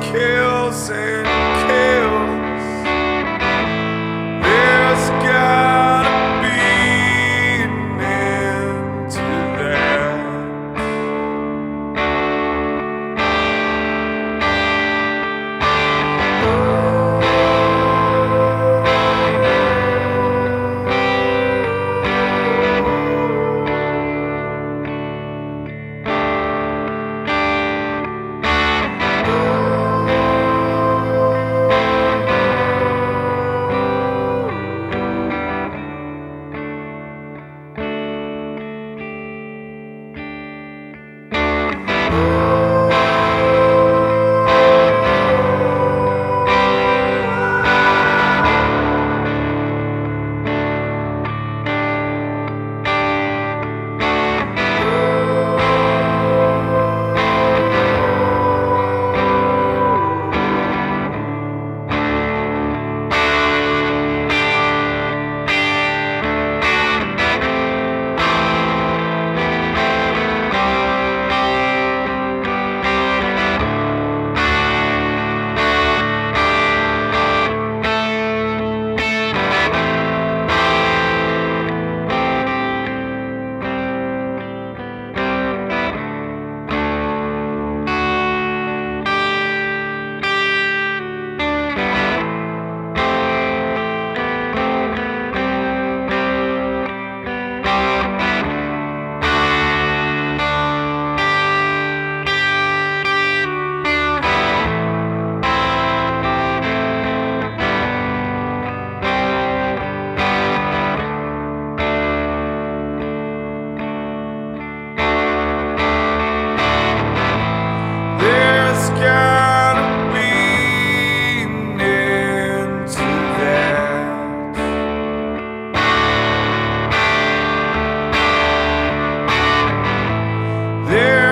kills and